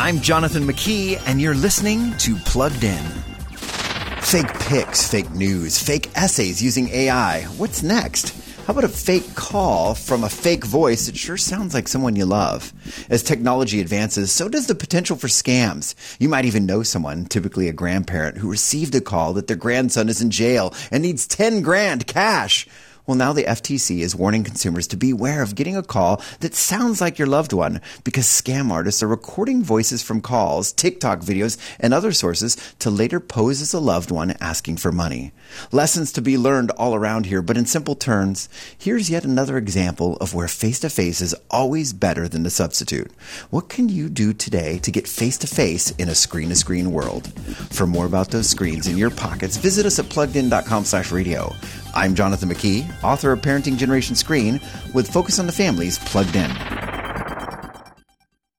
I'm Jonathan McKee, and you're listening to Plugged In. Fake pics, fake news, fake essays using AI. What's next? How about a fake call from a fake voice that sure sounds like someone you love? As technology advances, so does the potential for scams. You might even know someone, typically a grandparent, who received a call that their grandson is in jail and needs 10 grand cash. Well, now the FTC is warning consumers to beware of getting a call that sounds like your loved one because scam artists are recording voices from calls, TikTok videos, and other sources to later pose as a loved one asking for money. Lessons to be learned all around here, but in simple terms, here's yet another example of where face to face is always better than the substitute. What can you do today to get face to face in a screen to screen world? For more about those screens in your pockets, visit us at pluggedin.com slash radio. I'm Jonathan McKee, author of Parenting Generation Screen, with Focus on the Family's Plugged In.